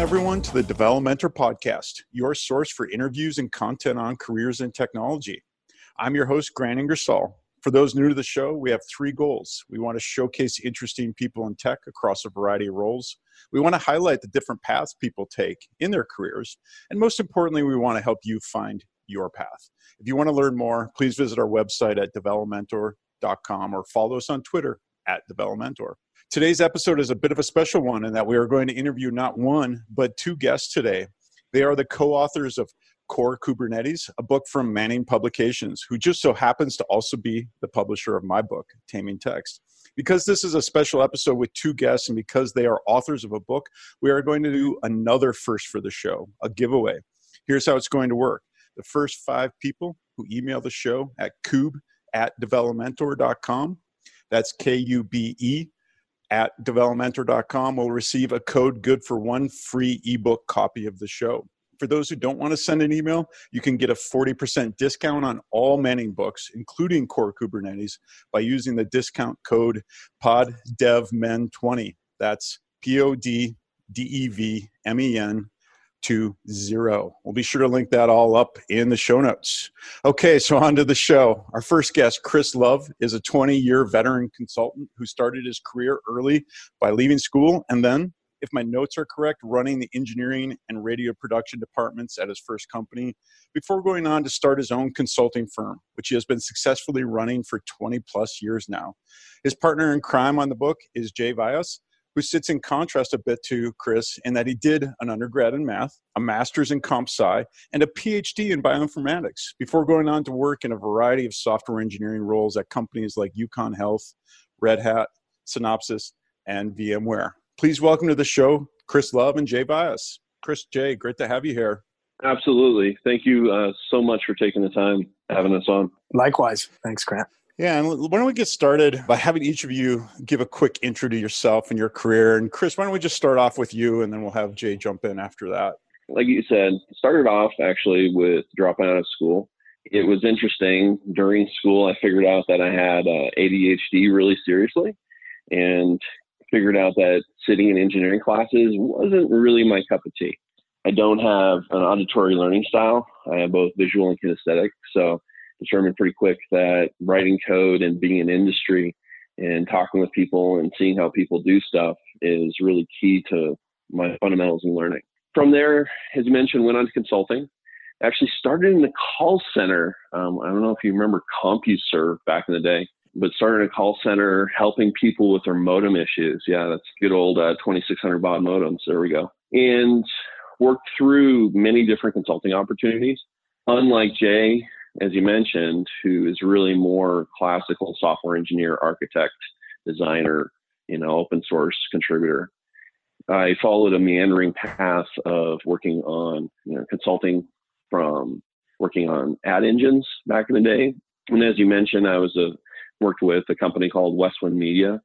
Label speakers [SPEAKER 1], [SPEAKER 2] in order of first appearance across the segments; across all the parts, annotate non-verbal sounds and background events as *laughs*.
[SPEAKER 1] Everyone, to the Develomentor Podcast, your source for interviews and content on careers in technology. I'm your host, Grant Ingersoll. For those new to the show, we have three goals. We want to showcase interesting people in tech across a variety of roles. We want to highlight the different paths people take in their careers. And most importantly, we want to help you find your path. If you want to learn more, please visit our website at develomentor.com or follow us on Twitter at Develomentor. Today's episode is a bit of a special one in that we are going to interview not one, but two guests today. They are the co authors of Core Kubernetes, a book from Manning Publications, who just so happens to also be the publisher of my book, Taming Text. Because this is a special episode with two guests and because they are authors of a book, we are going to do another first for the show, a giveaway. Here's how it's going to work the first five people who email the show at kube at develomentor.com, that's K U B E at develomentor.com will receive a code good for one free ebook copy of the show. For those who don't want to send an email, you can get a 40% discount on all Manning books, including Core Kubernetes, by using the discount code PODDEVMEN20. That's P O D D E V M E N to zero. We'll be sure to link that all up in the show notes. Okay, so on to the show. Our first guest, Chris Love, is a 20 year veteran consultant who started his career early by leaving school and then, if my notes are correct, running the engineering and radio production departments at his first company before going on to start his own consulting firm, which he has been successfully running for 20 plus years now. His partner in crime on the book is Jay Vyas who sits in contrast a bit to Chris in that he did an undergrad in math, a master's in comp sci, and a PhD in bioinformatics before going on to work in a variety of software engineering roles at companies like UConn Health, Red Hat, Synopsys, and VMware. Please welcome to the show Chris Love and Jay Vyas. Chris, Jay, great to have you here.
[SPEAKER 2] Absolutely. Thank you uh, so much for taking the time having us on.
[SPEAKER 3] Likewise. Thanks, Grant.
[SPEAKER 1] Yeah, and why don't we get started by having each of you give a quick intro to yourself and your career. And Chris, why don't we just start off with you, and then we'll have Jay jump in after that.
[SPEAKER 2] Like you said, started off actually with dropping out of school. It was interesting during school. I figured out that I had uh, ADHD really seriously, and figured out that sitting in engineering classes wasn't really my cup of tea. I don't have an auditory learning style. I have both visual and kinesthetic, so determined pretty quick that writing code and being in industry and talking with people and seeing how people do stuff is really key to my fundamentals in learning. From there, as you mentioned, went on to consulting. Actually started in the call center. Um, I don't know if you remember CompuServe back in the day, but started a call center helping people with their modem issues. Yeah, that's good old uh, 2600 baud modems. There we go. And worked through many different consulting opportunities. Unlike Jay, as you mentioned, who is really more classical software engineer, architect, designer, you know, open source contributor. I followed a meandering path of working on, you know, consulting from working on ad engines back in the day. And as you mentioned, I was a worked with a company called Westwind Media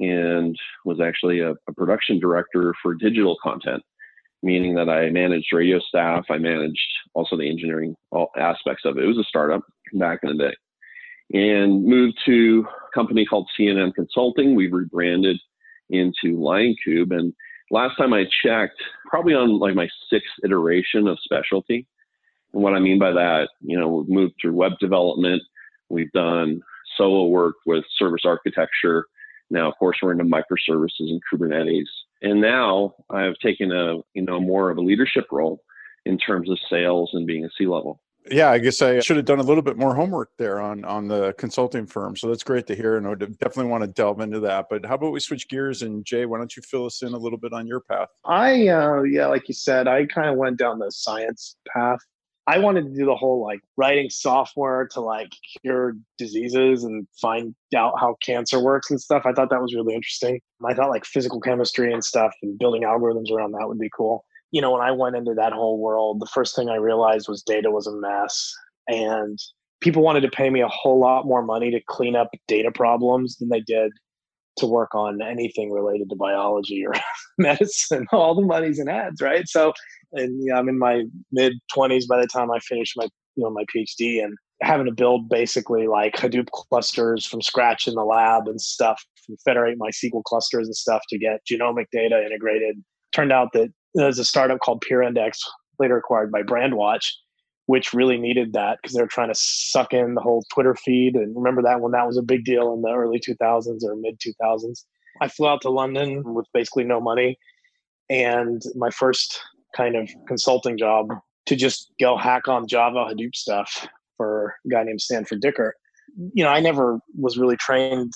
[SPEAKER 2] and was actually a, a production director for digital content meaning that I managed radio staff. I managed also the engineering aspects of it. It was a startup back in the day. And moved to a company called CNM Consulting. We rebranded into LionKube. And last time I checked, probably on like my sixth iteration of specialty. And what I mean by that, you know, we've moved through web development. We've done solo work with service architecture. Now, of course, we're into microservices and Kubernetes. And now I've taken a, you know, more of a leadership role in terms of sales and being a C level.
[SPEAKER 1] Yeah, I guess I should have done a little bit more homework there on on the consulting firm. So that's great to hear, and I definitely want to delve into that. But how about we switch gears and Jay, why don't you fill us in a little bit on your path?
[SPEAKER 3] I uh, yeah, like you said, I kind of went down the science path I wanted to do the whole like writing software to like cure diseases and find out how cancer works and stuff. I thought that was really interesting. I thought like physical chemistry and stuff and building algorithms around that would be cool. You know, when I went into that whole world, the first thing I realized was data was a mess and people wanted to pay me a whole lot more money to clean up data problems than they did to work on anything related to biology or *laughs* medicine. *laughs* All the money's in ads, right? So, and you know, I'm in my mid 20s by the time I finish my you know my PhD, and having to build basically like Hadoop clusters from scratch in the lab and stuff, and federate MySQL clusters and stuff to get genomic data integrated. Turned out that there's a startup called PeerIndex, later acquired by Brandwatch, which really needed that because they were trying to suck in the whole Twitter feed. And remember that when that was a big deal in the early 2000s or mid 2000s. I flew out to London with basically no money. And my first kind of consulting job to just go hack on Java Hadoop stuff for a guy named Stanford Dicker. You know, I never was really trained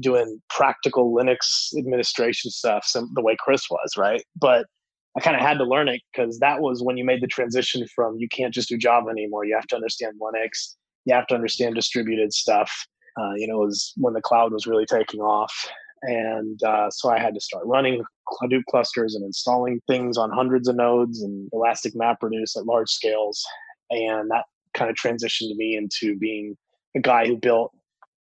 [SPEAKER 3] doing practical Linux administration stuff some, the way Chris was, right? But I kind of had to learn it because that was when you made the transition from you can't just do Java anymore. You have to understand Linux. You have to understand distributed stuff. Uh, you know, it was when the cloud was really taking off. And uh, so I had to start running Hadoop clusters and installing things on hundreds of nodes and Elastic MapReduce at large scales. And that kind of transitioned me into being a guy who built,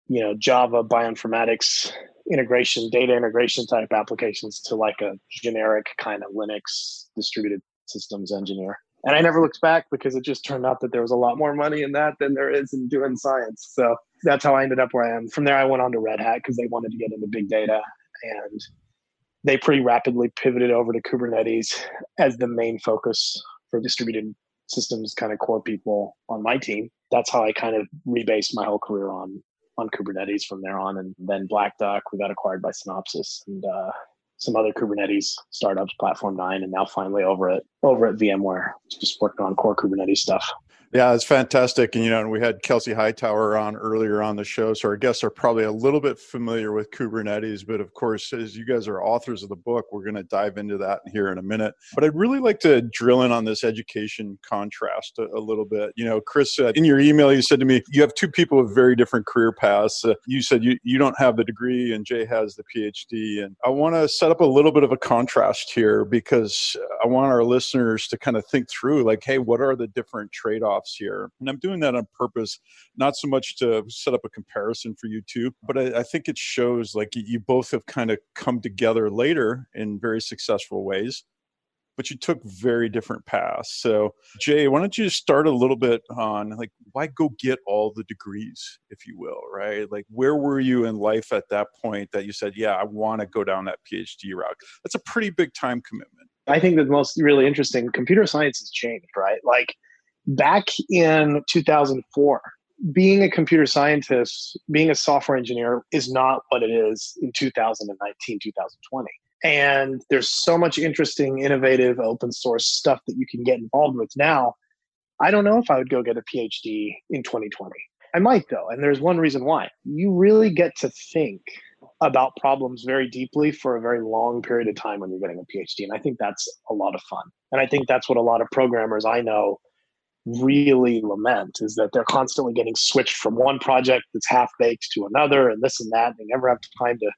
[SPEAKER 3] you know, Java bioinformatics integration, data integration type applications to like a generic kind of Linux distributed systems engineer. And I never looked back because it just turned out that there was a lot more money in that than there is in doing science. So that's how I ended up where I am. From there, I went on to Red Hat because they wanted to get into big data. And they pretty rapidly pivoted over to Kubernetes as the main focus for distributed systems kind of core people on my team. That's how I kind of rebased my whole career on on Kubernetes from there on. And then Black Duck, we got acquired by Synopsys and uh, some other Kubernetes startups, Platform Nine, and now finally over at over at VMware, just working on core Kubernetes stuff.
[SPEAKER 1] Yeah, it's fantastic. And, you know, and we had Kelsey Hightower on earlier on the show. So our guests are probably a little bit familiar with Kubernetes. But of course, as you guys are authors of the book, we're going to dive into that here in a minute. But I'd really like to drill in on this education contrast a, a little bit. You know, Chris, uh, in your email, you said to me, you have two people with very different career paths. Uh, you said you, you don't have the degree and Jay has the PhD. And I want to set up a little bit of a contrast here because I want our listeners to kind of think through like, hey, what are the different trade offs? Here. And I'm doing that on purpose, not so much to set up a comparison for you two, but I, I think it shows like you both have kind of come together later in very successful ways but you took very different paths. So, Jay, why don't you start a little bit on like why go get all the degrees, if you will, right? Like, where were you in life at that point that you said, yeah, I want to go down that PhD route? That's a pretty big time commitment.
[SPEAKER 3] I think the most really interesting computer science has changed, right? Like back in 2004, being a computer scientist, being a software engineer is not what it is in 2019, 2020. And there's so much interesting, innovative, open source stuff that you can get involved with now. I don't know if I would go get a PhD in 2020. I might though, and there's one reason why. You really get to think about problems very deeply for a very long period of time when you're getting a PhD. And I think that's a lot of fun. And I think that's what a lot of programmers I know really lament is that they're constantly getting switched from one project that's half baked to another and this and that. They never have time to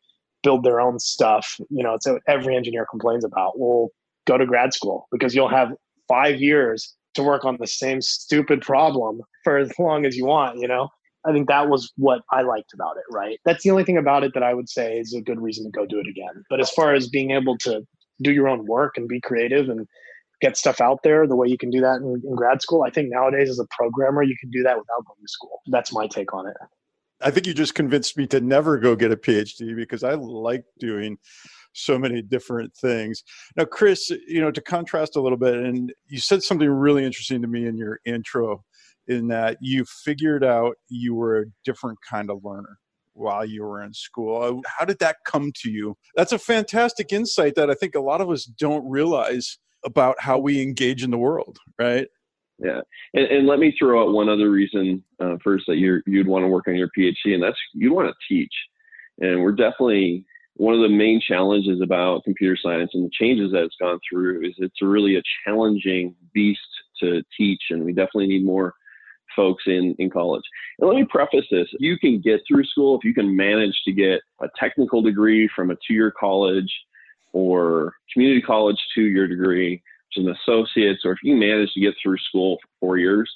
[SPEAKER 3] build their own stuff. You know, it's what every engineer complains about. Well, go to grad school because you'll have five years to work on the same stupid problem for as long as you want, you know? I think that was what I liked about it, right? That's the only thing about it that I would say is a good reason to go do it again. But as far as being able to do your own work and be creative and get stuff out there the way you can do that in, in, grad school. I think nowadays as a programmer, you can do that without going to school. That's my take on it.
[SPEAKER 1] I think you just convinced me to never go get a PhD because I like doing so many different things. Now, Chris, you know, to contrast a little bit, and you said something really interesting to me in your intro, in that you figured out you were a different kind of learner while you were in school. Uh, how did that come to you? That's a fantastic insight that I think a lot of us don't realize about how we engage in the world, right?
[SPEAKER 2] Yeah, and, and let me throw out one other reason uh, first that you you'd want to work on your PhD, and that's you want to teach. And we're definitely one of the main challenges about computer science and the changes that it's gone through is it's really a challenging beast to teach, and we definitely need more folks in, in college. And let me preface this you can get through school if you can manage to get a technical degree from a two year college or community college two year degree, which is an associate's, or if you manage to get through school for four years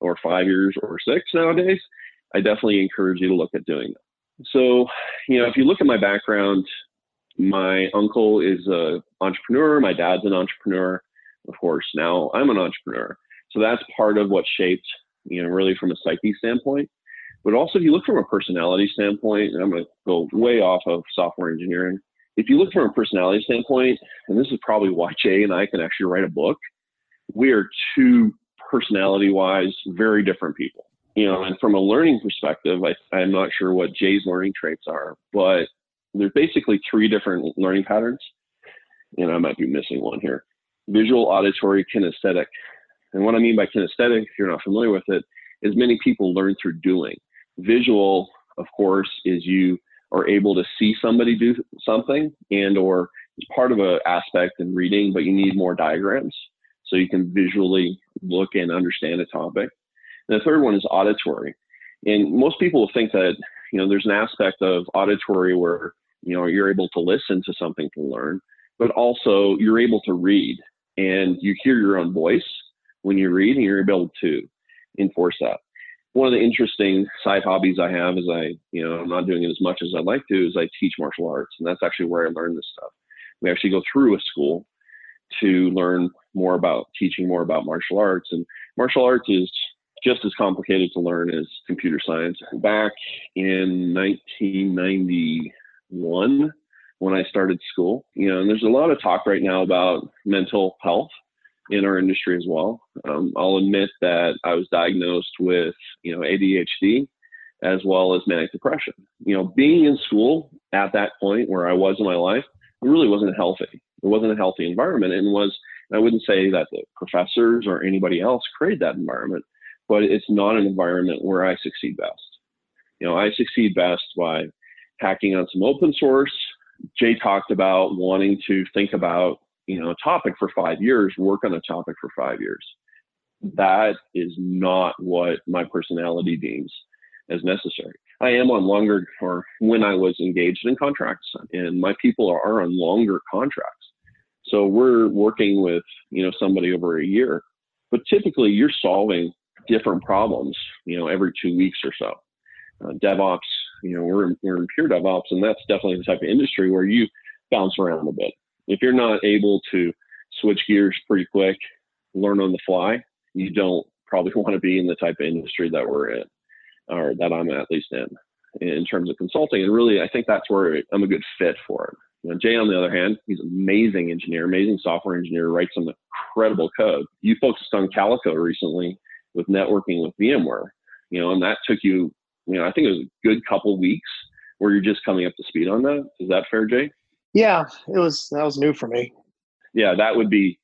[SPEAKER 2] or five years or six nowadays, I definitely encourage you to look at doing that. So, you know, if you look at my background, my uncle is an entrepreneur, my dad's an entrepreneur, of course. Now I'm an entrepreneur. So that's part of what shaped, you know, really from a psyche standpoint. But also, if you look from a personality standpoint, and I'm going to go way off of software engineering, if you look from a personality standpoint, and this is probably why *laughs* Jay and I can actually write a book, we are two personality wise very different people. You know, and from a learning perspective, I, I'm not sure what Jay's learning traits are, but there's basically three different learning patterns. And I might be missing one here visual, auditory, kinesthetic. And what I mean by kinesthetic, if you're not familiar with it, is many people learn through doing. Visual, of course, is you are able to see somebody do something and or it's part of an aspect in reading, but you need more diagrams so you can visually look and understand a topic. And the third one is auditory. And most people think that, you know, there's an aspect of auditory where, you know, you're able to listen to something to learn, but also you're able to read and you hear your own voice when you read and you're able to enforce that. One of the interesting side hobbies I have is I, you know, I'm not doing it as much as I'd like to, is I teach martial arts. And that's actually where I learned this stuff. We actually go through a school to learn more about teaching more about martial arts. And martial arts is just as complicated to learn as computer science. Back in 1991, when I started school, you know, and there's a lot of talk right now about mental health in our industry as well. Um, I'll admit that I was diagnosed with, you know, ADHD as well as manic depression. You know, being in school at that point where I was in my life, it really wasn't healthy. It wasn't a healthy environment and was, I wouldn't say that the professors or anybody else created that environment, but it's not an environment where I succeed best. You know, I succeed best by hacking on some open source. Jay talked about wanting to think about, you know, a topic for five years, work on a topic for five years. That is not what my personality deems as necessary. I am on longer, or when I was engaged in contracts, and my people are on longer contracts. So we're working with, you know, somebody over a year, but typically you're solving different problems, you know, every two weeks or so. Uh, DevOps, you know, we're, we're in pure DevOps, and that's definitely the type of industry where you bounce around a bit. If you're not able to switch gears pretty quick, learn on the fly, you don't probably *laughs* want to be in the type of industry that we're in, or that I'm at least in, in terms of consulting. And really, I think that's where I'm a good fit for it. You know, Jay, on the other hand, he's an amazing engineer, amazing software engineer, writes some incredible code. You focused on Calico recently with networking with VMware, you know, and that took you, you know, I think it was a good couple weeks where you're just coming up to speed on that. Is that fair, Jay?
[SPEAKER 3] Yeah, it was. That was new for me.
[SPEAKER 2] Yeah, that would be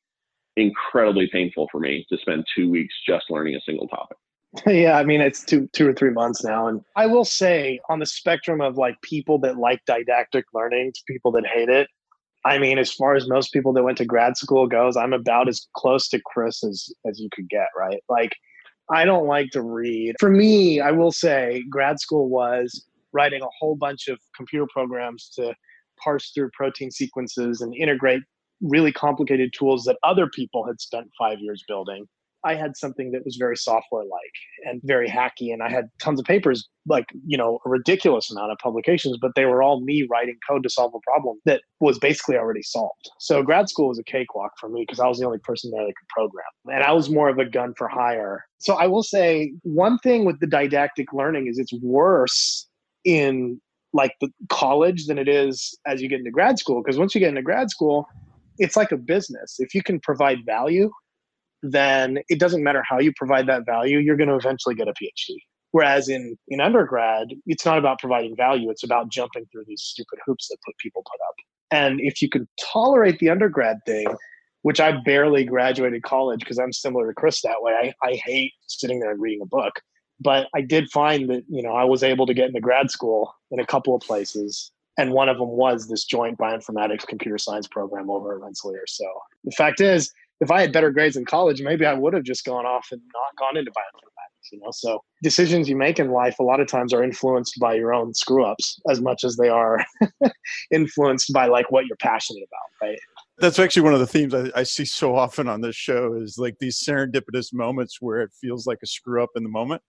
[SPEAKER 2] incredibly painful for me to spend two weeks just learning a single topic. *laughs*
[SPEAKER 3] yeah, I mean it's two two or three months now, and I will say on the spectrum of like people that like didactic learning to people that hate it. I mean, as far as most people that went to grad school goes, I'm about as close to Chris as as you could get, right? Like I don't like to read. For me, I will say grad school was writing a whole bunch of computer programs to parse through protein sequences and integrate really complicated tools that other people had spent five years building. I had something that was very software like and very hacky. And I had tons of papers, like, you know, a ridiculous amount of publications, but they were all me writing code to solve a problem that was basically already solved. So grad school was a cakewalk for me because I was the only person there that could program. And I was more of a gun for hire. So I will say one thing with the didactic learning is it's worse in like the college than it is as you get into grad school. Because once you get into grad school, it's like a business. If you can provide value, then it doesn't matter how you provide that value, you're going to eventually get a PhD. Whereas in, in undergrad, it's not about providing value, it's about jumping through these stupid hoops that put people put up. And if you can tolerate the undergrad thing, which I barely graduated college because I'm similar to Chris that way. I, I hate sitting there and reading a book. But I did find that, you know, I was able to get into grad school in a couple of places. And one of them was this joint bioinformatics computer science program over at Rensselaer. So the fact is, if I had better grades in college, maybe I would have just gone off and not gone into bioinformatics, you know? So decisions you make in life a lot of times are influenced by your own screw ups as much as they are *laughs* influenced by like what you're passionate about, right?
[SPEAKER 1] That's actually one of the themes I, I, see so often on this show is like these serendipitous moments where it feels like a screw up in the moment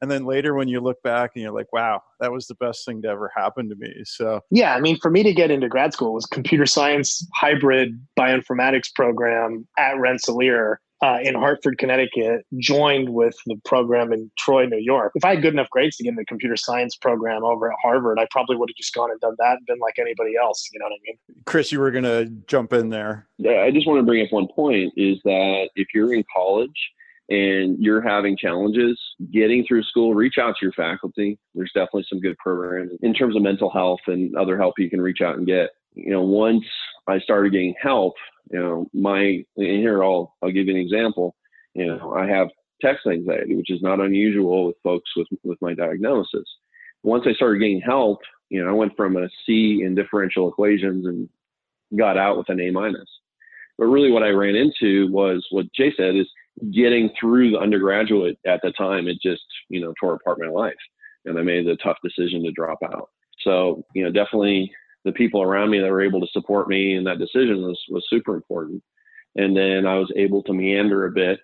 [SPEAKER 1] and then later when you look back and you're like wow that was the best thing to ever happen to me so
[SPEAKER 3] yeah i mean for me to get into grad school was computer science hybrid bioinformatics program at rensselaer uh, in Hartford, Connecticut, joined with the program in Troy, New York. If I had good enough grades to get in the computer science program over at Harvard, I probably would have just gone and done that and been like anybody else. You know what I mean?
[SPEAKER 1] Chris, you were going to jump in there.
[SPEAKER 2] Yeah, I just want to bring up one point is that if you're in college and you're having challenges getting through school, reach out to your faculty. There's definitely some good programs in terms of mental health and other help you can reach out and get. You know, once I started getting help, you know, my and here I'll I'll give you an example. You know, I have text anxiety, which is not unusual with folks with with my diagnosis. Once I started getting help, you know, I went from a C in differential equations and got out with an A minus. But really, what I ran into was what Jay said is getting through the undergraduate at the time. It just you know tore apart my life, and I made the tough decision to drop out. So you know, definitely the people around me that were able to support me in that decision was, was super important. And then I was able to meander a bit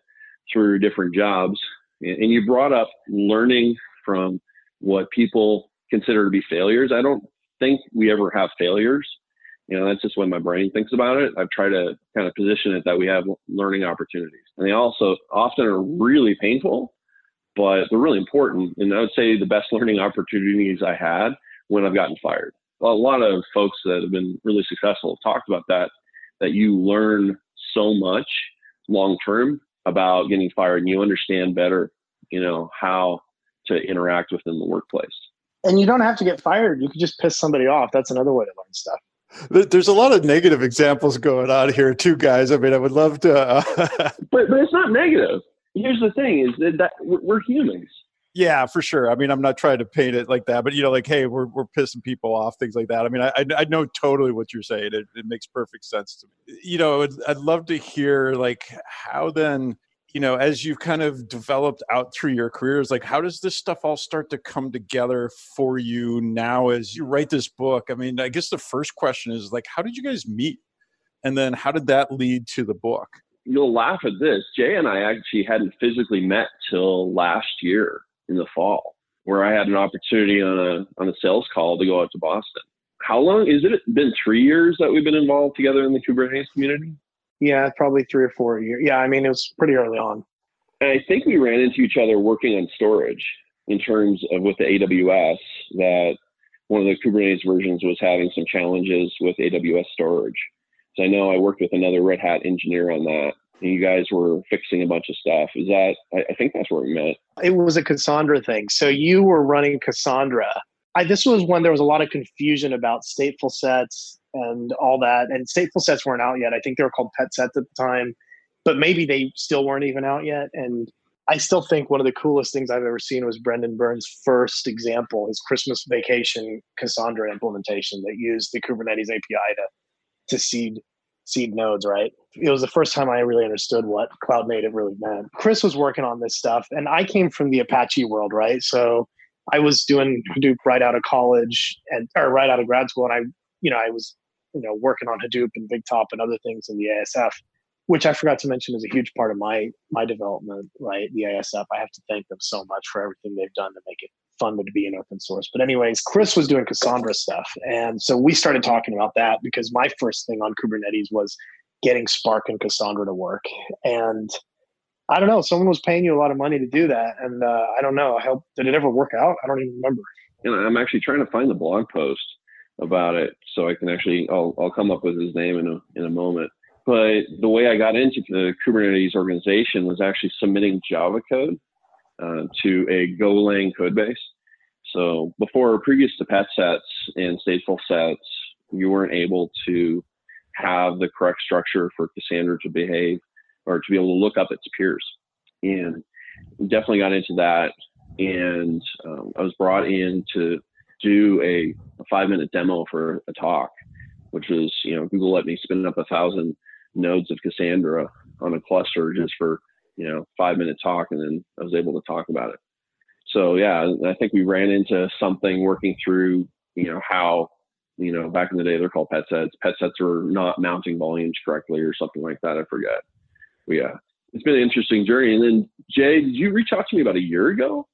[SPEAKER 2] through different jobs. And you brought up learning from what people consider to be failures. I don't think we ever have failures. You know, that's just when my brain thinks about it. I've tried to kind of position it that we have learning opportunities. And they also often are really painful, but they're really important. And I would say the best learning opportunities I had when I've gotten fired a lot of folks that have been really successful have talked about that, that you learn so much long term about getting fired and you understand better, you know, how to interact within the workplace.
[SPEAKER 3] And you don't have to get fired. You can just piss somebody off. That's another way to learn stuff.
[SPEAKER 1] There's a lot of negative examples going on here too, guys. I mean, I would love to. Uh... *laughs*
[SPEAKER 2] but but it's not negative. Here's the thing: is that, that we're humans.
[SPEAKER 1] Yeah, for sure. I mean, I'm not trying to paint it like that, but you know, like, hey, we're we're pissing people off, things like that. I mean, I I know totally what you're saying. It, it makes perfect sense to me. You know, I'd, I'd love to hear like how then you know as you've kind of developed out through your careers like how does this stuff all start to come together for you now as you write this book i mean i guess the first question is like how did you guys meet and then how did that lead to the book
[SPEAKER 2] you'll laugh at this jay and i actually hadn't physically met till last year in the fall where I had an opportunity on a on a sales call to go out to Boston. How long is it been three years that we've been involved together in the Kubernetes community?
[SPEAKER 3] Yeah, probably three or four years. Yeah, I mean it was pretty early on.
[SPEAKER 2] And I think we ran into each other working on storage in terms of with the AWS that one of the Kubernetes versions was having some challenges with AWS storage. So I know I worked with another Red Hat engineer on that And you guys were fixing a bunch of stuff. Is that, I, I think that's where we met.
[SPEAKER 3] It was a Cassandra thing. So you were running Cassandra. I, this was when there was a lot of confusion about stateful sets and all that. And stateful sets weren't out yet. I think they were called pet sets at the time, but maybe they still weren't even out yet. And I still think one of the coolest things I've ever seen was Brendan Burns' first example, his Christmas vacation Cassandra implementation that used the Kubernetes API to to seed seed nodes, right? It was the first time I really understood what cloud native really meant. Chris was working on this stuff, and I came from the Apache world, right? So I was doing Hadoop right out of college and or right out of grad school, and I, you know, I was, you know, working on Hadoop and BigTop and other things in the ASF, which I forgot to mention is a huge part of my my development, right? The ASF. I have to thank them so much for everything they've done to make it fun to be in open source. But anyways, Chris was doing Cassandra stuff. And so we started talking about that because my first thing on Kubernetes was getting Spark and Cassandra to work. And I don't know, someone was paying you a lot of money to do that. And uh, I don't know, I hope, did it ever work out? I don't even remember.
[SPEAKER 2] And I'm actually trying to find the blog post about it so I can actually, I'll, I'll come up with his name in a, in a moment. But the way I got into the Kubernetes organization was actually submitting Java code uh, to a Golang code base. So before, previous to pet sets and stateful sets, you weren't able to have the correct structure for Cassandra to behave or to be able to look up its peers. And definitely got into that. And um, I was brought in to do a, a five minute demo for a talk, which was, you know, Google let me spin up a thousand nodes of Cassandra on a cluster just for you know, five minute talk and then I was able to talk about it. So yeah, I think we ran into something working through, you know, how, you know, back in the day they're called pet sets. Pet sets are not mounting volumes correctly or something like that. I forget. But yeah, it's been an interesting journey. And then Jay, did you reach out to me about a year ago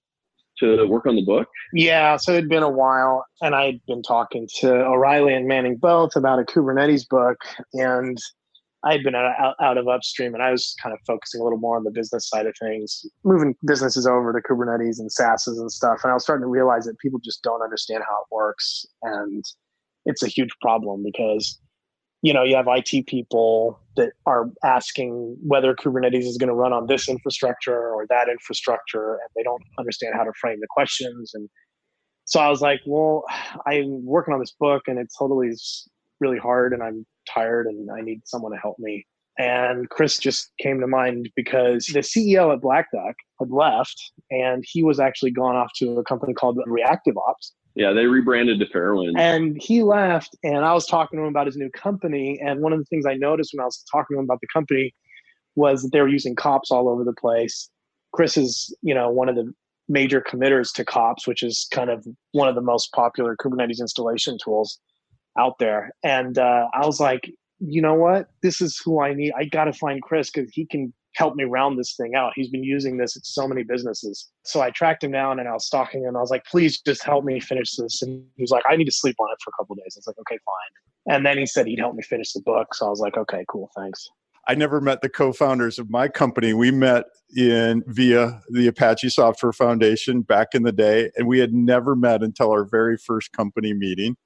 [SPEAKER 2] to work on the book?
[SPEAKER 3] Yeah, so it'd been a while, and I'd been talking to O'Reilly and Manning both about a Kubernetes book, and I had been out, out of upstream and I was kind of focusing a little more on the business side of things, moving businesses over to Kubernetes and SaaSes and stuff. And I was starting to realize that people just don't understand how it works. And it's a huge problem because, you know, you have IT people that are asking whether Kubernetes is going to run on this infrastructure or that infrastructure, and they don't understand how to frame the questions. And so I was like, well, I'm working on this book and it's totally really hard and I'm tired and I need someone to help me. And Chris just came to mind because the CEO at Black Duck had left and he was actually gone off to a company called Reactive Ops.
[SPEAKER 2] Yeah, they rebranded to Fairwind.
[SPEAKER 3] And he left and I was talking to him about his new company. And one of the things I noticed when I was talking to him about the company was that they were using kops all over the place. Chris is, you know, one of the major committers to kops, which is kind of one of the most popular Kubernetes installation tools out there. And uh, I was like, you know what? This is who I need. I got to find Chris because he can help me round this thing out. He's been using this at so many businesses. So I tracked him down and I was stalking him. I was like, please just help me finish this. And he was like, I need to sleep on it for a couple days. I was like, okay, fine. And then he said he'd help me finish the book. So I was like, okay, cool, thanks.
[SPEAKER 1] I never met the co-founders of my company. We met in via the Apache Software Foundation back in the day, and we had never met until our very first company meeting.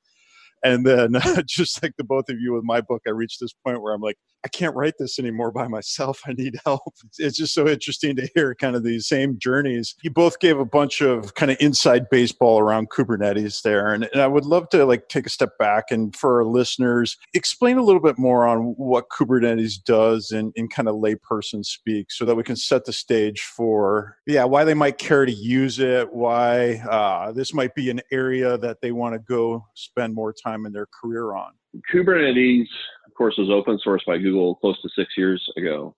[SPEAKER 1] And then, *laughs* just like the both of you with my book, I reached this point where I'm like, I can't write this anymore by myself. I need help. *laughs* It's just so interesting to hear kind of these same journeys. You both gave a bunch of kind of inside baseball around Kubernetes there. And, and I would love to like take a step back and for our listeners, explain a little bit more on what Kubernetes does in, in kind of layperson speak so that we can set the stage for, yeah, why they might care to use it, why uh, this might be an area that they want to go spend more time in their career on.
[SPEAKER 2] Kubernetes of course, was open source by Google close to six years ago.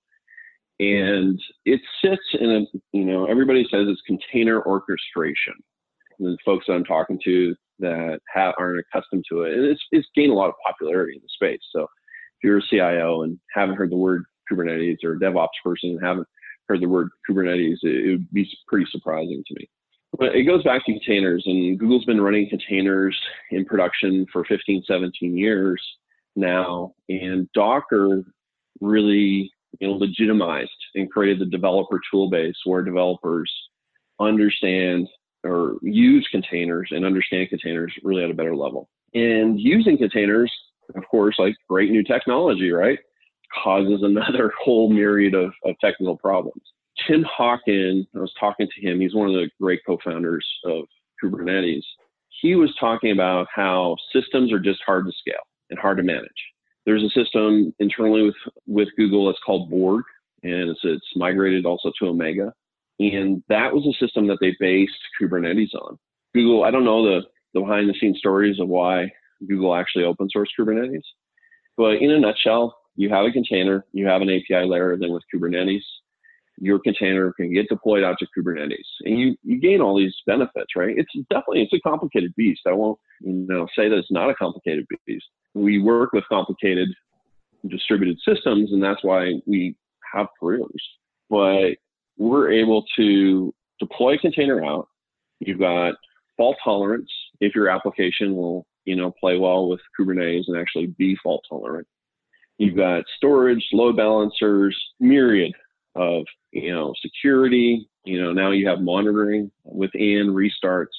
[SPEAKER 2] And it sits in a, you know, everybody says it's container orchestration. And the folks that I'm talking to that aren't accustomed to it, and it's, it's gained a lot of popularity in the space. So if you're a CIO and haven't heard the word Kubernetes or a DevOps person and haven't heard the word Kubernetes, it, it would be pretty surprising to me. But it goes back to containers, and Google's been running containers in production for 15, 17 years now, and Docker really you know legitimized and created the developer tool base where developers understand or use containers and understand containers really at a better level. And using containers, of course, like great new technology, right, causes another *laughs* whole myriad of, of technical problems. Tim Hockin, I was talking to him, he's one of the great co founders of Kubernetes. He was talking about how systems are just hard to scale and hard to manage. There's a system internally with, with Google that's called Borg, and it's, it's migrated also to Omega. And that was a system that they based Kubernetes on. Google, I don't know the, the behind the scenes stories of why Google actually open sourced Kubernetes, but in a nutshell, you have a container, you have an API layer, then with Kubernetes, your container can get deployed out to Kubernetes, and you you gain all these benefits, right? It's definitely it's a complicated beast. I won't you know say that it's not a complicated beast. We work with complicated distributed systems, and that's why we have careers. But we're able to deploy a container out. You've got fault tolerance if your application will you know play well with Kubernetes and actually be fault tolerant. You've got storage, load balancers, myriad of you know security. You know now you have monitoring within restarts.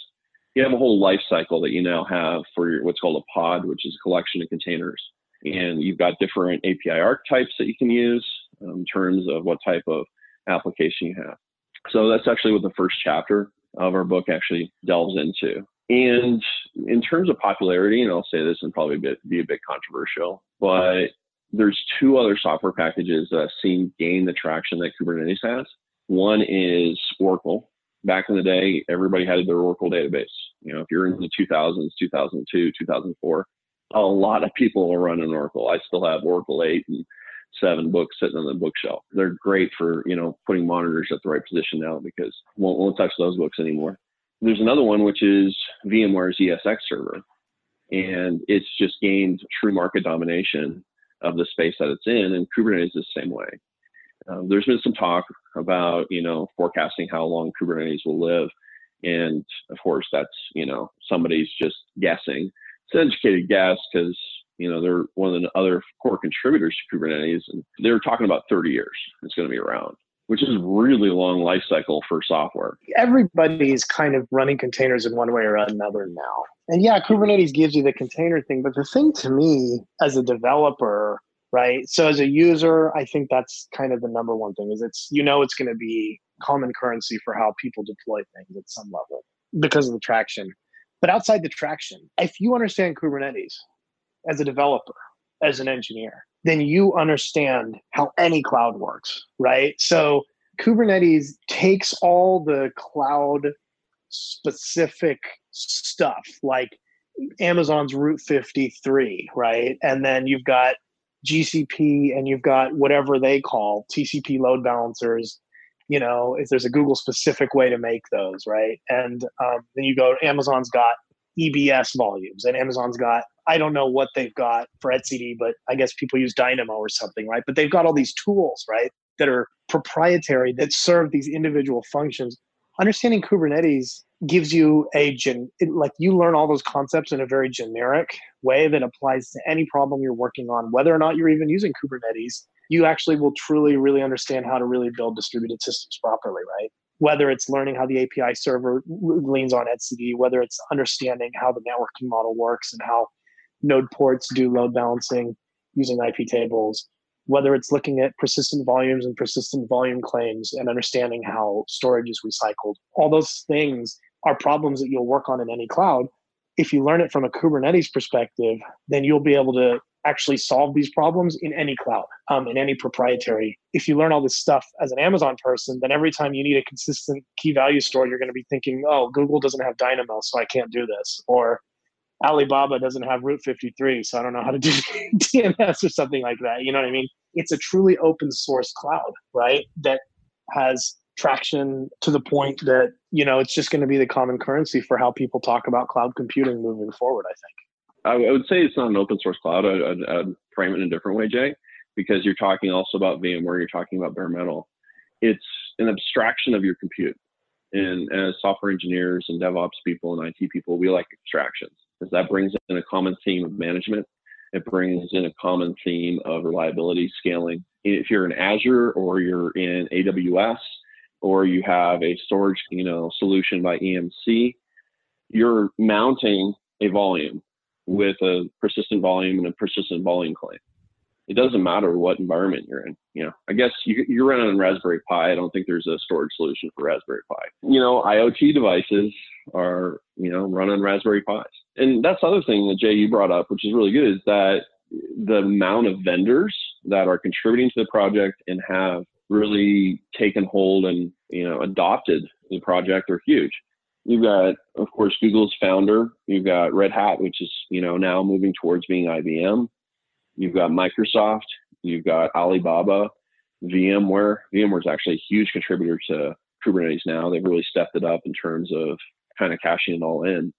[SPEAKER 2] You have a whole life cycle that you now have for your, what's called a pod, which is a collection of containers. And you've got different API archetypes that you can use um, in terms of what type of application you have. So that's actually what the first chapter of our book actually delves into. And in terms of popularity, and I'll say this and probably be, be a bit controversial, but there's two other software packages that I've seen gain the traction that Kubernetes has. One is Oracle. Back in the day, everybody had their Oracle database. You know, if you're in the 2000s, 2002, 2004, a lot of people are running Oracle. I still have Oracle 8 and 7 books sitting on the bookshelf. They're great for, you know, putting monitors at the right position now because won't, won't touch those books anymore. There's another one, which is VMware's ESX server. And it's just gained true market domination of the space that it's in, and Kubernetes is the same way. Um, there's been some talk about you know forecasting how long Kubernetes will live, and of course that's you know somebody's just guessing. It's an educated guess because You know, they're one of the other core contributors to Kubernetes, and they're talking about 30 years it's going to be around, which is really long life cycle for software.
[SPEAKER 3] Everybody's kind of running containers in one way or another now. And yeah, Kubernetes gives you the container thing, but the thing to me as a developer, right? So as a user, I think that's kind of the number one thing is it's you know it's going to be common currency for how people deploy things at some level because of the traction. But outside the traction, if you understand Kubernetes as a developer, as an engineer, then you understand how any cloud works, right? So Kubernetes takes all the cloud specific stuff like Amazon's Route 53, right? And then you've got GCP and you've got whatever they call TCP load balancers you know, if there's a Google specific way to make those, right? And um, then you go, Amazon's got EBS volumes, and Amazon's got, I don't know what they've got for etcd, but I guess people use Dynamo or something, right? But they've got all these tools, right, that are proprietary that serve these individual functions. Understanding Kubernetes gives you a gen, it, like you learn all those concepts in a very generic way that applies to any problem you're working on, whether or not you're even using Kubernetes you actually will truly really understand how to really build distributed systems properly, right? Whether it's learning how the API server leans on etcd, whether it's understanding how the networking model works and how node ports do load balancing using iptables, whether it's looking at persistent volumes and persistent volume claims and understanding how storage is recycled. All those things are problems that you'll work on in any cloud. If you learn it from a Kubernetes perspective, then you'll be able to actually solve these problems in any cloud, um, in any proprietary. If you learn all this stuff as an Amazon person, then every time you need a consistent key value store, you're going to be thinking, oh, Google doesn't have Dynamo, so I can't do this. Or Alibaba doesn't have Route 53, so I don't know how to do *laughs* DNS or something like that. You know what I mean? It's a truly open source cloud, right? That has traction to the point that, you know, it's just going to be the common currency for how people talk about cloud computing moving forward, I think.
[SPEAKER 2] I, would say it's not an open source cloud. I'd, I'd, frame it in a different way, Jay, because you're talking also about VMware, you're talking about bare metal. It's an abstraction of your compute. And as software engineers and DevOps people and IT people, we like abstractions because that brings in a common theme of management. It brings in a common theme of reliability, scaling. If you're in Azure or you're in AWS or you have a storage, you know, solution by EMC, you're mounting a volume with a persistent volume and a persistent volume claim. It doesn't matter what environment you're in. You know, I guess you, you run on Raspberry Pi. I don't think there's a storage solution for Raspberry Pi. You know, IoT devices are, you know, run on Raspberry Pis. And that's the other thing that Jay, you brought up, which is really good, is that the amount of vendors that are contributing to the project and have really taken hold and, you know, adopted the project are huge. You've got, of course, Google's founder. You've got Red Hat, which is you know now moving towards being IBM. You've got Microsoft. You've got Alibaba, VMware. VMware is actually a huge contributor to Kubernetes now. They've really stepped it up in terms of kind of cashing it all in.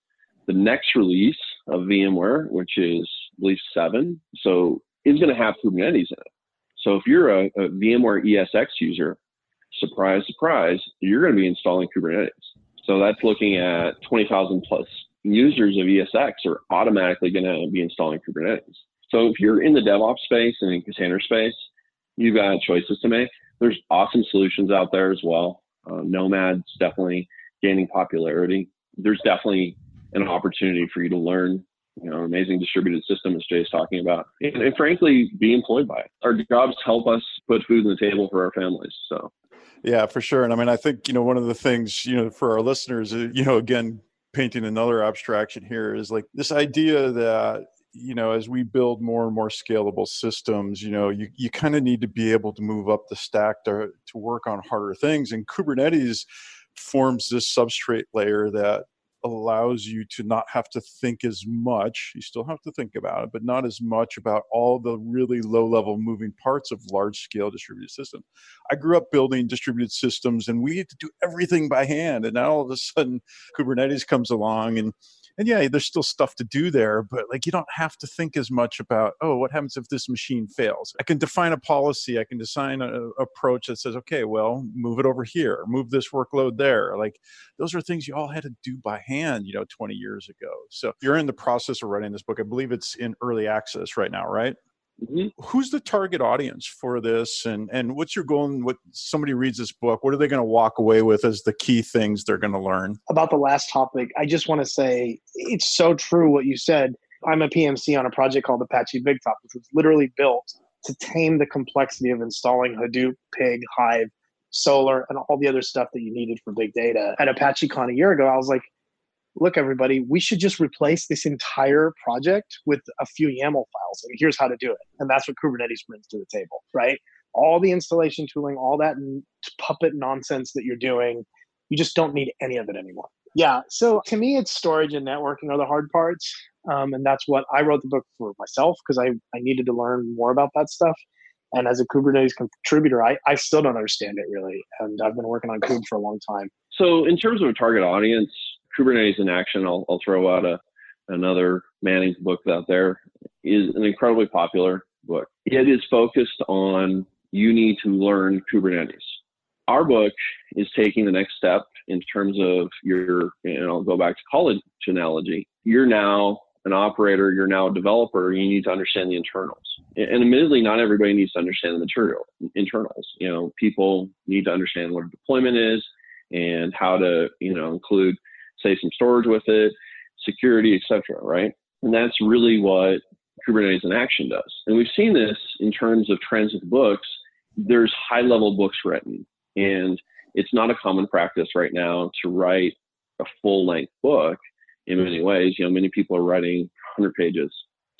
[SPEAKER 2] The next release of VMware, which is I believe seven, so is going to have Kubernetes in it. So if you're a, a VMware ESX user, surprise, surprise, you're going to be installing Kubernetes. So that's looking at 20,000 plus users of ESX are automatically going to be installing Kubernetes. So if you're in the DevOps space and in container space, you've got choices to make. There's awesome solutions out there as well. Uh, Nomad's definitely gaining popularity. There's definitely an opportunity for you to learn, you know, amazing distributed system as Jay's talking about, and, and frankly, be employed by it. Our jobs help us put food on the table for our families. So
[SPEAKER 1] yeah, for sure. And I mean, I think, you know, one of the things, you know, for our listeners, uh, you know, again, painting another abstraction here is like this idea that you know as we build more and more scalable systems you know you, you kind of need to be able to move up the stack to, to work on harder things and kubernetes forms this substrate layer that allows you to not have to think as much. You still have to think about it, but not as much about all the really low level moving parts of large scale distributed systems. I grew up building distributed systems and we had to do everything by hand. And now all of a sudden Kubernetes comes along and and yeah, there's still stuff to do there, but like you don't have to think as much about, oh, what happens if this machine fails? I can define a policy, I can design an approach that says, okay, well, move it over here, move this workload there. Like those are things you all had to do by hand, you know, 20 years ago. So you're in the process of writing this book. I believe it's in early access right now, right? Mm-hmm. Who's the target audience for this, and and what's your goal? And what somebody reads this book, what are they going to walk away with as the key things they're going to learn?
[SPEAKER 3] About the last topic, I just want to say it's so true what you said. I'm a PMC on a project called Apache BigTop, which was literally built to tame the complexity of installing Hadoop, Pig, Hive, Solr, and all the other stuff that you needed for big data. At ApacheCon a year ago, I was like, look, everybody, we should just replace this entire project with a few YAML files. And here's how to do it. And that's what Kubernetes brings to the table, right? All the installation tooling, all that puppet nonsense that you're doing, you just don't need any of it anymore. Yeah. So to me, it's storage and networking are the hard parts. Um, and that's what I wrote the book for myself because I, I needed to learn more about that stuff. And as a Kubernetes contributor, I, I still don't understand it really. And I've been working on Kube for a long time.
[SPEAKER 2] So, in terms of a target audience, Kubernetes in Action, I'll, I'll throw out a, another Manning's book out there, is an incredibly popular book. It is focused on you need to learn Kubernetes. Our book is taking the next step in terms of your, and I'll go back to college analogy. You're now an operator, you're now a developer, you need to understand the internals. And admittedly, not everybody needs to understand the material internals. You know, people need to understand what a deployment is and how to, you know, include say some storage with it, security, etc. Right, and that's really what Kubernetes in Action does. And we've seen this in terms of trends with books. There's high level books written, and it's not a common practice right now to write a full length book in many ways. You know, many people are writing 100 pages.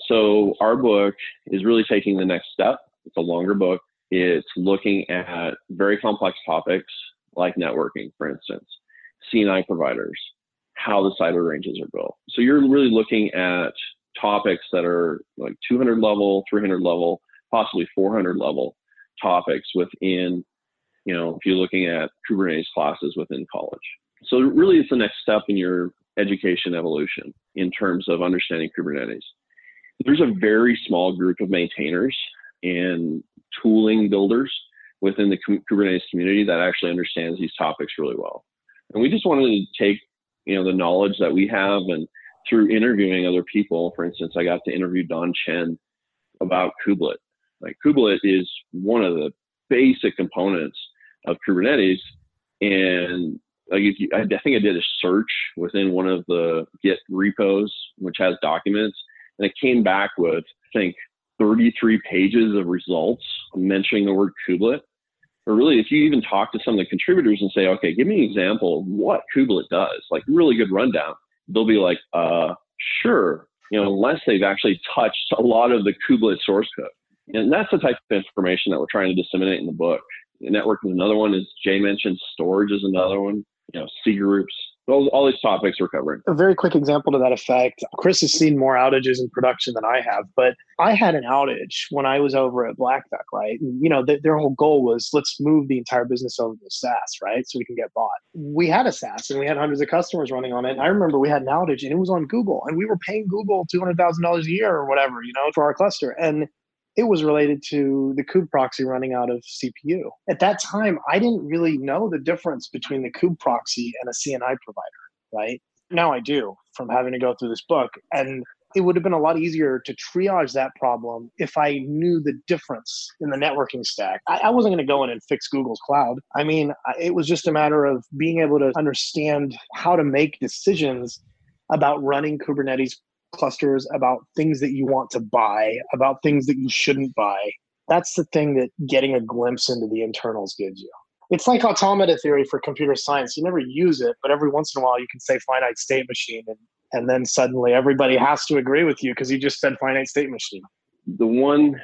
[SPEAKER 2] So our book is really taking the next step. It's a longer book. It's looking at very complex topics like networking, for instance, CNI providers, how the cyber ranges are built. So you're really looking at topics that are like 200 level, 300 level, possibly 400 level topics within, you know, if you're looking at Kubernetes classes within college. So really it's the next step in your education evolution in terms of understanding Kubernetes. There's a very small group of maintainers and tooling builders within the Kubernetes community that actually understands these topics really well. And we just wanted to take you know the knowledge that we have and through interviewing other people. For instance i got to interview Dawn Chen about kubelet. Like kubelet is one of the basic components of kubernetes. And like you, I think I did a search within one of the Git repos, which has documents, and it came back with I think 33 pages of results mentioning the word kubelet. But really, if you even talk to some of the contributors and say, okay, give me an example of what Kubelet does, like really good rundown, they'll be like, uh, sure, you know, unless they've actually touched a lot of the Kubelet source code. And that's the type of information that we're trying to disseminate in the book. Network is another one, as Jay mentioned, storage is another one, you know, C groups, all, all these topics we're covering.
[SPEAKER 3] A very quick example to that effect. Chris has seen more outages in production than I have, but I had an outage when I was over at Black Duck, right? And, you know, th- their whole goal was let's move the entire business over to SaaS, right? So we can get bought. We had a SaaS and we had hundreds of customers running on it. And I remember we had an outage and it was on Google and we were paying Google $200,000 a year or whatever, you know, for our cluster. And it was related to the kube proxy running out of CPU. At that time, I didn't really know the difference between the kube proxy and a CNI provider, right? Now I do from having to go through this book. And it would have been a lot easier to triage that problem if I knew the difference in the networking stack. I, I wasn't going to go in and fix Google's cloud. I mean, it was just a matter of being able to understand how to make decisions about running Kubernetes clusters about things that you want to buy, about things that you shouldn't buy. That's the thing that getting a glimpse into the internals gives you. It's like automata theory for computer science. You never use it, but every once in a while you can say finite state machine and, and then suddenly everybody has to agree with you because you just said finite state machine.
[SPEAKER 2] The one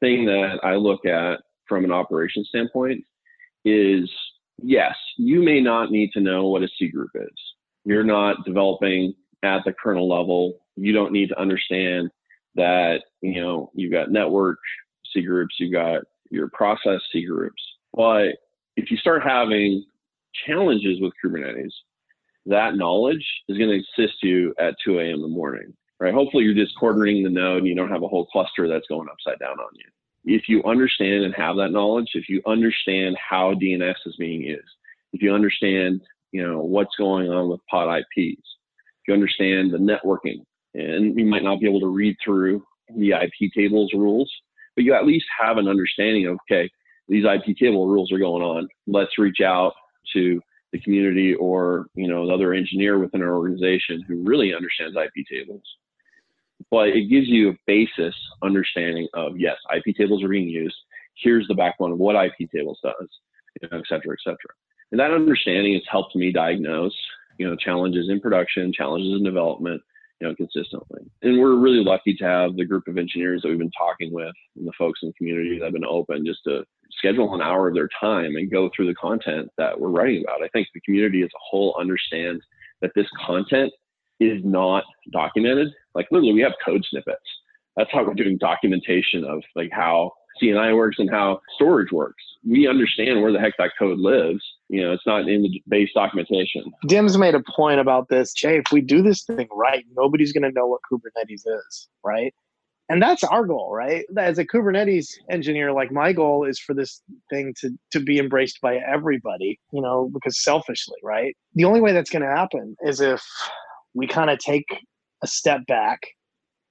[SPEAKER 2] thing that I look at from an operation standpoint is yes, you may not need to know what a C group is. You're not developing at the kernel level you don't need to understand that you know you've got network C groups, you've got your process C groups. But if you start having challenges with Kubernetes, that knowledge is going to assist you at 2 a.m. in the morning, right? Hopefully you're just cordoning the node and you don't have a whole cluster that's going upside down on you. If you understand and have that knowledge, if you understand how DNS is being used, if you understand, you know, what's going on with pod IPs, if you understand the networking, and you might not be able to read through the iptables rules, but you at least have an understanding of, okay, these IP table rules are going on. Let's reach out to the community or you know another engineer within our organization who really understands iptables. But it gives you a basis understanding of yes, iptables are being used. Here's the backbone of what iptables does, you know, et cetera, et cetera. And that understanding has helped me diagnose, you know, challenges in production, challenges in development, you know, consistently. And we're really lucky to have the group of engineers that we've been talking with and the folks in the community that have been open just to schedule an hour of their time and go through the content that we're writing about. I think the community as a whole understands that this content is not documented. Like literally we have code snippets. That's how we're doing documentation of like how CNI works and how storage works. We understand where the heck that code lives. You know, it's not in the base documentation.
[SPEAKER 3] Dims made a point about this. Jay, if we do this thing right, nobody's going to know what Kubernetes is, right? And that's our goal, right? As a Kubernetes engineer, like my goal is for this thing to to be embraced by everybody, you know, because selfishly, right? The only way that's going to happen is if we kind of take a step back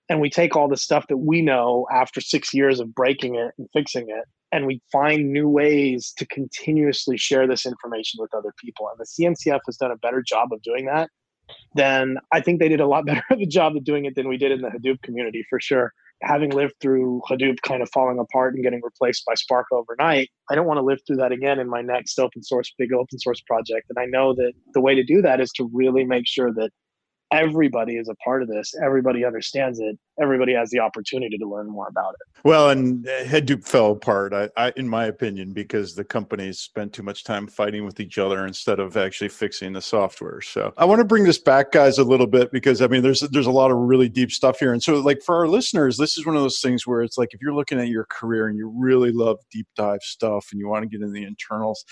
[SPEAKER 3] and we take all the stuff that we know after six years of breaking it and fixing it and we find new ways to continuously share this information with other people and the cncf has done a better job of doing that then i think they did a lot *laughs* better of a job of doing it than we did in the hadoop community for sure. Having lived through hadoop kind of falling apart and getting replaced by spark overnight i don't want to live through that again in my next open source big open source project and i know that the way to do that is to really make sure that everybody is a part of this. Everybody understands it. Everybody has the opportunity to learn more about it.
[SPEAKER 1] Well, and uh, Hadoop fell apart, I, I, in my opinion, because the companies spent too much time fighting with each other instead of actually fixing the software. So I want to bring this back, guys, a little bit because I mean, there's there's a lot of really deep stuff here, and so like for our listeners, this is one of those things where it's like if you're looking at your career and you really love deep dive stuff and you want to get in the internals,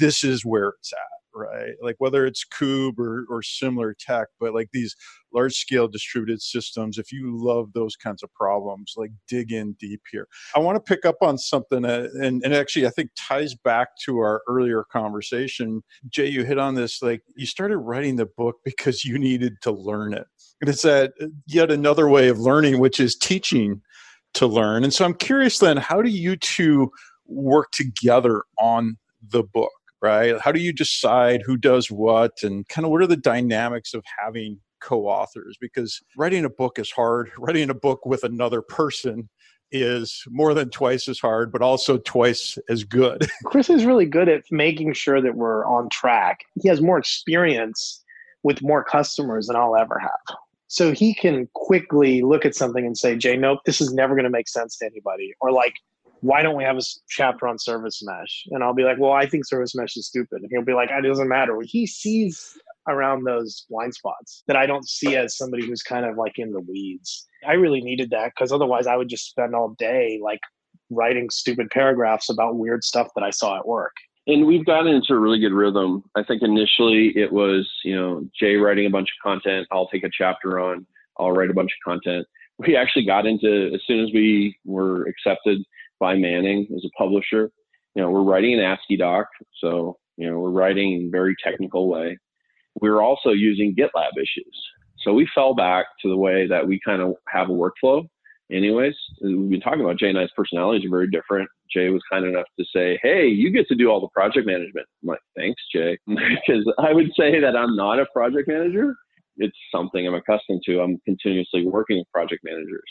[SPEAKER 1] this is where it's at right? Like whether it's Kube or, or similar tech, but like these large scale distributed systems, if you love those kinds of problems, like dig in deep here. I want to pick up on something, and, and actually, I think ties back to our earlier conversation. Jay, you hit on this, like you started writing the book because you needed to learn it. And it's that uh, yet another way of learning, which is teaching to learn. And so I'm curious then, how do you two work together on the book? Right? How do you decide who does what and kind of what are the dynamics of having co-authors because writing a book is hard. *laughs* Writing a book with another person is more than twice as hard, but also twice as good. *laughs*
[SPEAKER 3] Chris is really good at making sure that we're on track. He has more experience with more customers than I'll ever have. So he can quickly look at something and say, Jay, nope, this is never going to make sense to anybody. Or like, why don't we have a chapter on service mesh? And I'll be like, well, I think service mesh is stupid. And he'll be like, it doesn't matter. He sees around those blind spots that I don't see as somebody who's kind of like in the weeds. I really needed that because otherwise I would just spend all day like writing stupid paragraphs about weird stuff that I saw at work.
[SPEAKER 2] And we've gotten into a really good rhythm. I think initially it was, you know, Jay writing a bunch of content. I'll take a chapter on, I'll write a bunch of content. We actually got into, as soon as we were accepted, by Manning as a publisher. You know, we're writing an AsciiDoc, so you know we're writing in a very technical way. We're also using GitLab issues, so we fell back to the way that we kind of have a workflow. Anyways, we've been talking about Jay and I's personalities are very different. Jay was kind enough to say, "Hey, you get to do all the project management." I'm like, "Thanks, Jay," *laughs* because I would say that I'm not a project manager. It's something I'm accustomed to. I'm continuously working with project managers.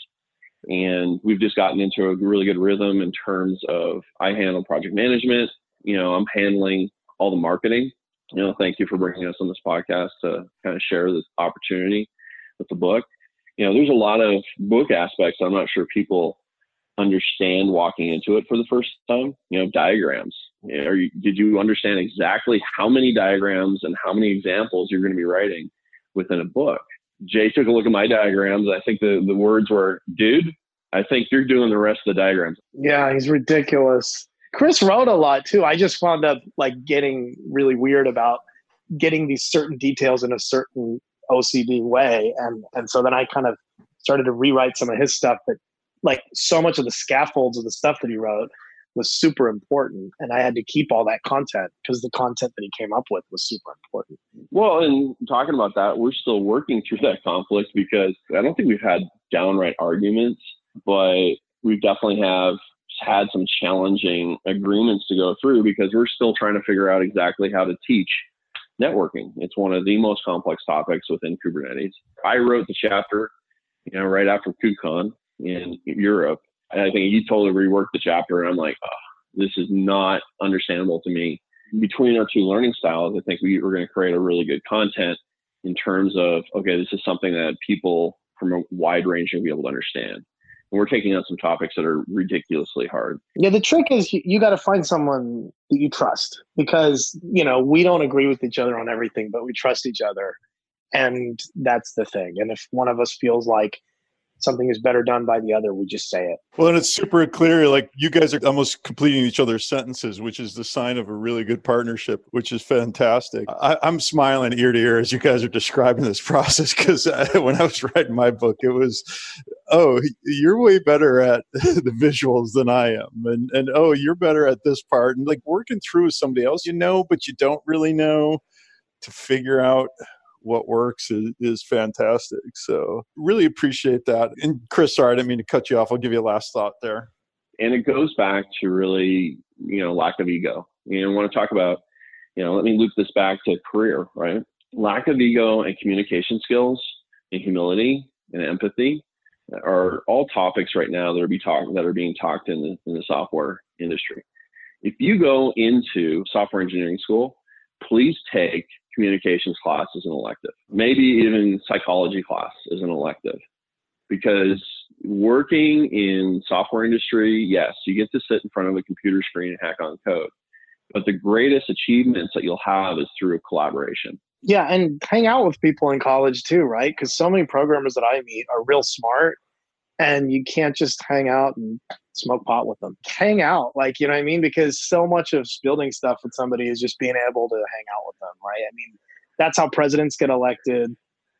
[SPEAKER 2] And we've just gotten into a really good rhythm in terms of I handle project management. You know, I'm handling all the marketing. You know, thank you for bringing us on this podcast to kind of share this opportunity with the book. You know, there's a lot of book aspects I'm not sure people understand walking into it for the first time. You know, diagrams. You know, you, did you understand exactly how many diagrams and how many examples you're going to be writing within a book? Jay took a look at my diagrams. I think the, the words were, dude, I think you're doing the rest of the diagrams.
[SPEAKER 3] Yeah, he's ridiculous. Chris wrote a lot too. I just wound up like getting really weird about getting these certain details in a certain OCD way. And and so then I kind of started to rewrite some of his stuff that like so much of the scaffolds of the stuff that he wrote was super important and i had to keep all that content because the content that he came up with was super important
[SPEAKER 2] well and talking about that we're still working through that conflict because i don't think we've had downright arguments but we definitely have had some challenging agreements to go through because we're still trying to figure out exactly how to teach networking. It's one of the most complex topics within Kubernetes. I wrote the chapter, you know, right after KubeCon in Europe. I think you totally reworked the chapter. And I'm like, oh, this is not understandable to me. Between our two learning styles, I think we were going to create a really good content in terms of, okay, this is something that people from a wide range will be able to understand and we're taking on some topics that are ridiculously hard.
[SPEAKER 3] Yeah, the trick is you got to find someone that you trust because you know we don't agree with each other on everything, but we trust each other, and that's the thing. And if one of us feels like something is better done by the other, we just say it.
[SPEAKER 1] Well, and it's super clear. Like you guys are almost completing each other's sentences, which is the sign of a really good partnership, which is fantastic. I, am smiling ear to ear as you guys are describing this *laughs* process because uh, *laughs* when I was writing my book, it was, oh, you're way better at *laughs* the visuals than I am, and and oh, you're better at this part, and like working through with somebody else, you know, but you don't really know to figure out what works is, is fantastic. So really appreciate that. And Chris, sorry, I didn't mean to cut you off. I'll give you a last thought there.
[SPEAKER 2] And it goes back to really, you know, lack of ego. You know, I want to talk about, you know, let me loop this back to career, right? Lack of ego and communication skills and humility and empathy are all topics right now that are be talk, that are being talked in the in the software industry. If you go into software engineering school, please take communications class as an elective, maybe even psychology class as an elective. Because working in software industry, yes, you get to sit in front of a computer screen and hack on code. But the greatest achievements that you'll have is through collaboration.
[SPEAKER 3] Yeah, and hang out with people in college too, right? Because so many programmers that I meet are real smart, and you can't just hang out and smoke pot with them. Hang out, like you know what I mean? Because so much of building stuff with somebody is just being able to hang out with them, right? I mean, that's how presidents get elected.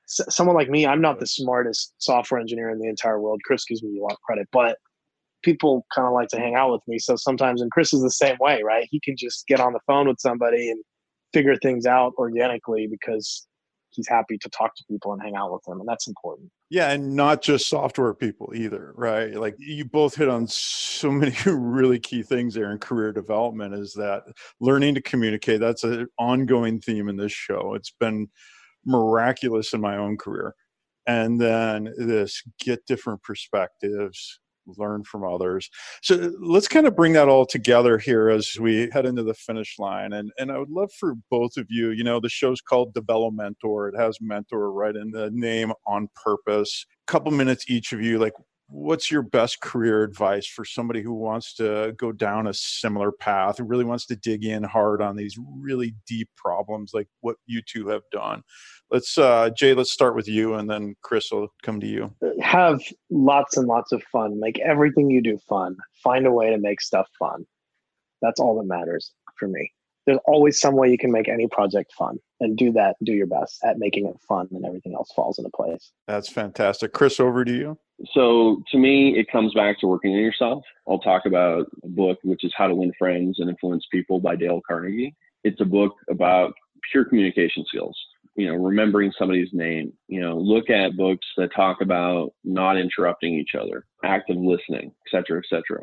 [SPEAKER 3] S- someone like me, I'm not the smartest software engineer in the entire world. Chris gives me a lot of credit, but people kind of like to hang out with me. So sometimes, and Chris is the same way, right? He can just get on the phone with somebody and figure things out organically because he's happy to talk to people and hang out with them and that's important.
[SPEAKER 1] Yeah and not just software people either right? Like you both hit on so *laughs* many really key things there in career development is that learning to communicate that's an ongoing theme in this show. It's been miraculous in my own career. And then this get different perspectives learn from others. So let's kind of bring that all together here as we head into the finish line. And and I would love for both of you, you know, the show's called Develomentor. It has mentor right in the name on purpose. A couple minutes each of you, like what's your best career advice for somebody who wants to go down a similar path who really wants to dig in hard on these really deep problems like what you two have done let's uh jay let's start with you and then chris will come to you.
[SPEAKER 3] Have lots and lots of fun. Make everything you do fun. Find a way to make stuff fun. That's all that matters for me. There's always some way you can make any project fun and do that do your best at making it fun and everything else falls into place.
[SPEAKER 1] That's fantastic. Chris over to you.
[SPEAKER 2] So to me it comes back to working on yourself. I'll talk about a book which is how to win friends and influence people by dale carnegie. It's a book about pure communication skills you know remembering somebody's name you know look at books that talk about not interrupting each other active listening et cetera et cetera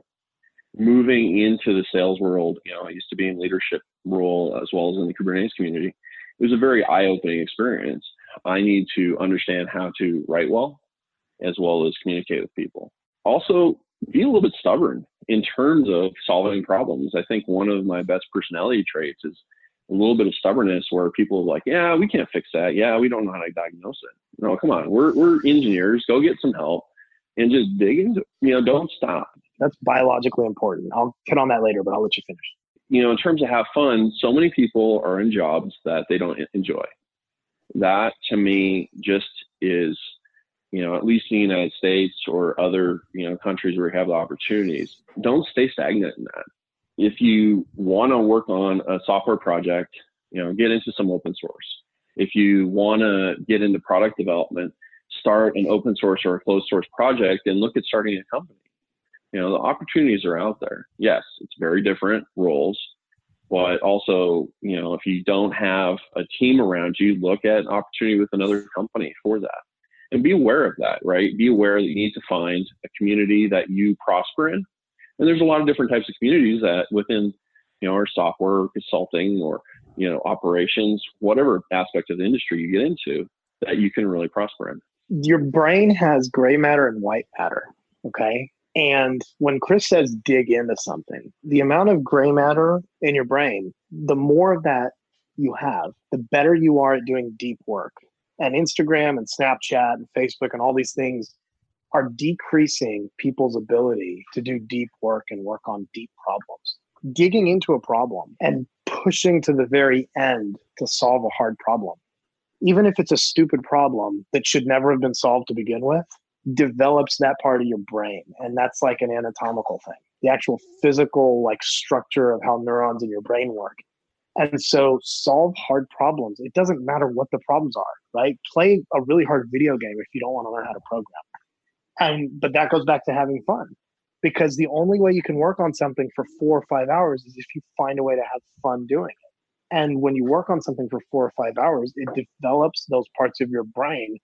[SPEAKER 2] moving into the sales world, you know, I used to be in leadership role as well as in the Kubernetes community. It was a very eye-opening experience. I need to understand how to write well, as well as communicate with people. Also, be a little bit stubborn in terms of solving problems. I think one of my best personality traits is a little bit of stubbornness where people are like, yeah, we can't fix that. Yeah, we don't know how to diagnose it. No, come on. We're, we're engineers. Go get some help and just dig into, you know, don't stop.
[SPEAKER 3] That's biologically important. I'll hit on that later, but I'll let you finish.
[SPEAKER 2] You know, in terms of have fun, so many people are in jobs that they don't enjoy. That to me just is, you know, at least in the United States or other, you know, countries where we have the opportunities, don't stay stagnant in that. If you want to work on a software project you know, get into some open source. If you want to get into product development, start an open source or a closed source project and look at starting a company. You know, the opportunities are out there. Yes, it's very different roles, but also, you know, if you don't have a team around you, look at an opportunity with another company for that. And be aware of that, right? Be aware that you need to find a community that you prosper in. And there's a lot of different types of communities that within, you know, our software consulting or, you know, operations, whatever aspect of the industry you get into that you can really prosper in
[SPEAKER 3] your brain has gray matter and white matter. Okay. And when Chris says dig into something, the amount of gray matter in your brain, the more of that you have, the better you are at doing deep work. And Instagram and Snapchat and Facebook and all these things are decreasing people's ability to do deep work and work on deep problems. Digging into a problem and pushing to the very end to solve a hard problem even if it's a stupid problem that should never have been solved to begin with, develops that part of your brain. And that's like an anatomical thing, the actual physical like structure of how neurons in your brain work. And so solve hard problems. It doesn't matter what the problems are, right? Play a really hard video game if you don't want to learn how to program. And but that goes back to having fun. Because the only way you can work on something for four or five hours is if you find a way to have fun doing it. And when you work on something for four or five hours, it develops those parts of your brain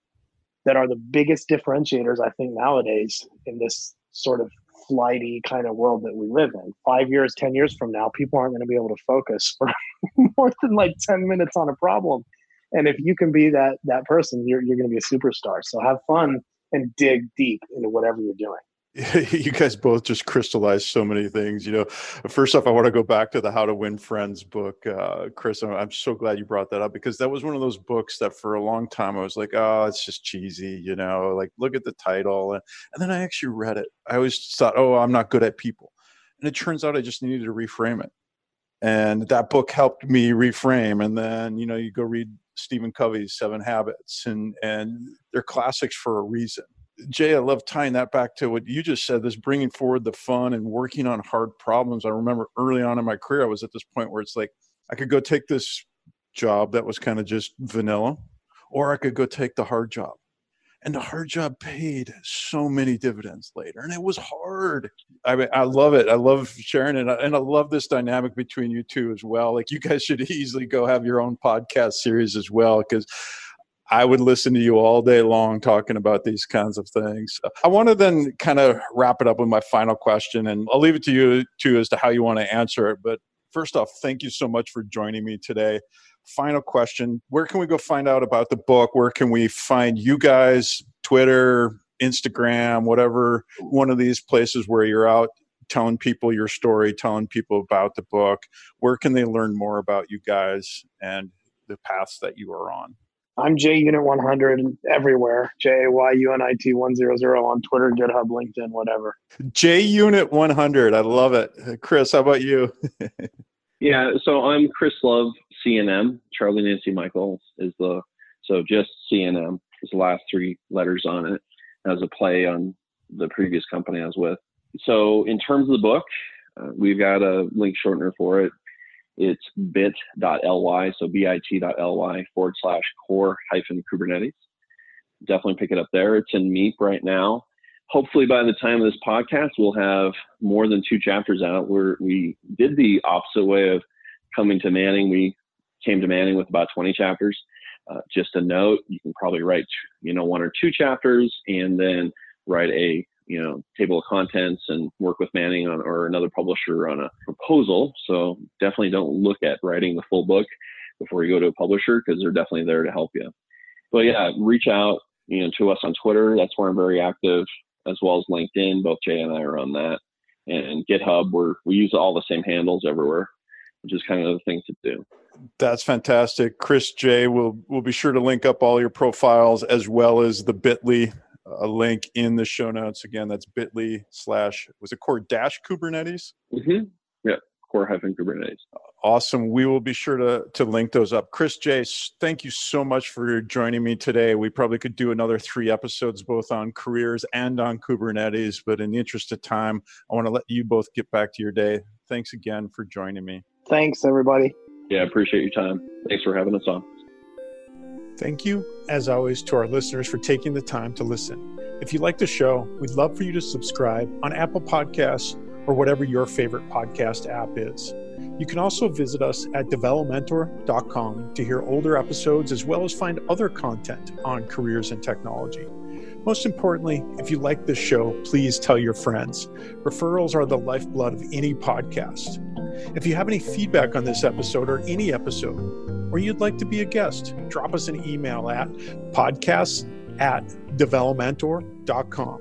[SPEAKER 3] that are the biggest differentiators, I think, nowadays in this sort of flighty kind of world that we live in. Five years, 10 years from now, people aren't going to be able to focus for *laughs* more than like 10 minutes on a problem. And if you can be that that person, you're, you're going to be a superstar. So have fun and dig deep into whatever you're doing. *laughs*
[SPEAKER 1] you guys both just crystallized so many things. You know, first off, I want to go back to the How to Win Friends book, uh, Chris. I'm so glad you brought that up because that was one of those books that for a long time I was like, oh, it's just cheesy. You know, like look at the title, and, and then I actually read it. I always thought, oh, I'm not good at people, and it turns out I just needed to reframe it, and that book helped me reframe. And then you know, you go read Stephen Covey's Seven Habits, and and they're classics for a reason Jay, I love tying that back to what you just said. This bringing forward the fun and working on hard problems. I remember early on in my career, I was at this point where it's like I could go take this job that was kind of just vanilla, or I could go take the hard job. And the hard job paid so many dividends later, and it was hard. I mean, I love it. I love sharing it, and I love this dynamic between you two as well. Like you guys *laughs* should easily go have your own podcast series as well, because I would listen to you all day long talking about these kinds of things. I want to then kind of wrap it up with my final question, and I'll leave it to you too as to how you want to answer it. But first off, thank you so much for joining me today. Final question Where can we go find out about the book? Where can we find you guys? Twitter, Instagram, whatever one of these places where you're out telling people your story, telling people about the book. Where can they learn more about you guys and the paths that you are on?
[SPEAKER 3] I'm jayunit100 everywhere. J A Y U N I T 100 on Twitter, GitHub, LinkedIn, whatever.
[SPEAKER 1] jayunit100. I love it. Chris, how about you? *laughs*
[SPEAKER 2] yeah, so I'm Chris Love, CNM. Charlie Nancy Michael is the, so just CNM is the last three letters on it as a play on the previous company I was with. So in terms of the book, uh, we've got a link shortener for it. It's bit.ly, so bit.ly forward slash core hyphen Kubernetes. Definitely pick it up there. It's in MEAP right now. Hopefully, by the time of this podcast, we'll have more than two chapters out. Where we did the opposite way of coming to Manning. We came to Manning with about 20 chapters. Uh, just a note, you can probably write, you know, one or two chapters and then write a you know table of contents and work with Manning on or another publisher on a proposal. So definitely don't look at writing the full book before you go to a publisher because they're definitely there to help you. But yeah, reach out you know to us on Twitter. That's where I'm very active, as well as LinkedIn. Both Jay and I are on that, and GitHub. Where we use all the same handles everywhere, which is kind of the thing to do.
[SPEAKER 1] That's fantastic, Chris Jay. We'll we'll be sure to link up all your profiles as well as the Bitly a link in the show notes. Again, that's bit.ly slash, was it core dash Kubernetes?
[SPEAKER 2] Mm-hmm. Yeah, core hyphen Kubernetes.
[SPEAKER 1] Awesome. We will be sure to, to link those up. Chris Jay, thank you so much for joining me today. We probably could do another three episodes both on careers and on Kubernetes, but in the interest of time, I want to let you both get back to your day. Thanks again for joining me.
[SPEAKER 3] Thanks, everybody.
[SPEAKER 2] Yeah, I appreciate your time. Thanks for having us on.
[SPEAKER 1] Thank you, as always, to our listeners for taking the time to listen. If you like the show, we'd love for you to subscribe on Apple Podcasts or whatever your favorite podcast app is. You can also visit us at develomentor.com to hear older episodes as well as find other content on careers and technology. Most importantly, if you like this show, please tell your friends. Referrals are the lifeblood of any podcast. If you have any feedback on this episode or any episode, or you'd like to be a guest, drop us an email at podcasts at develomentor.com.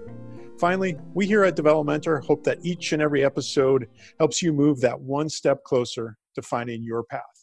[SPEAKER 1] Finally, we here at Develomentor hope that each and every episode helps you move that one step closer to finding your path.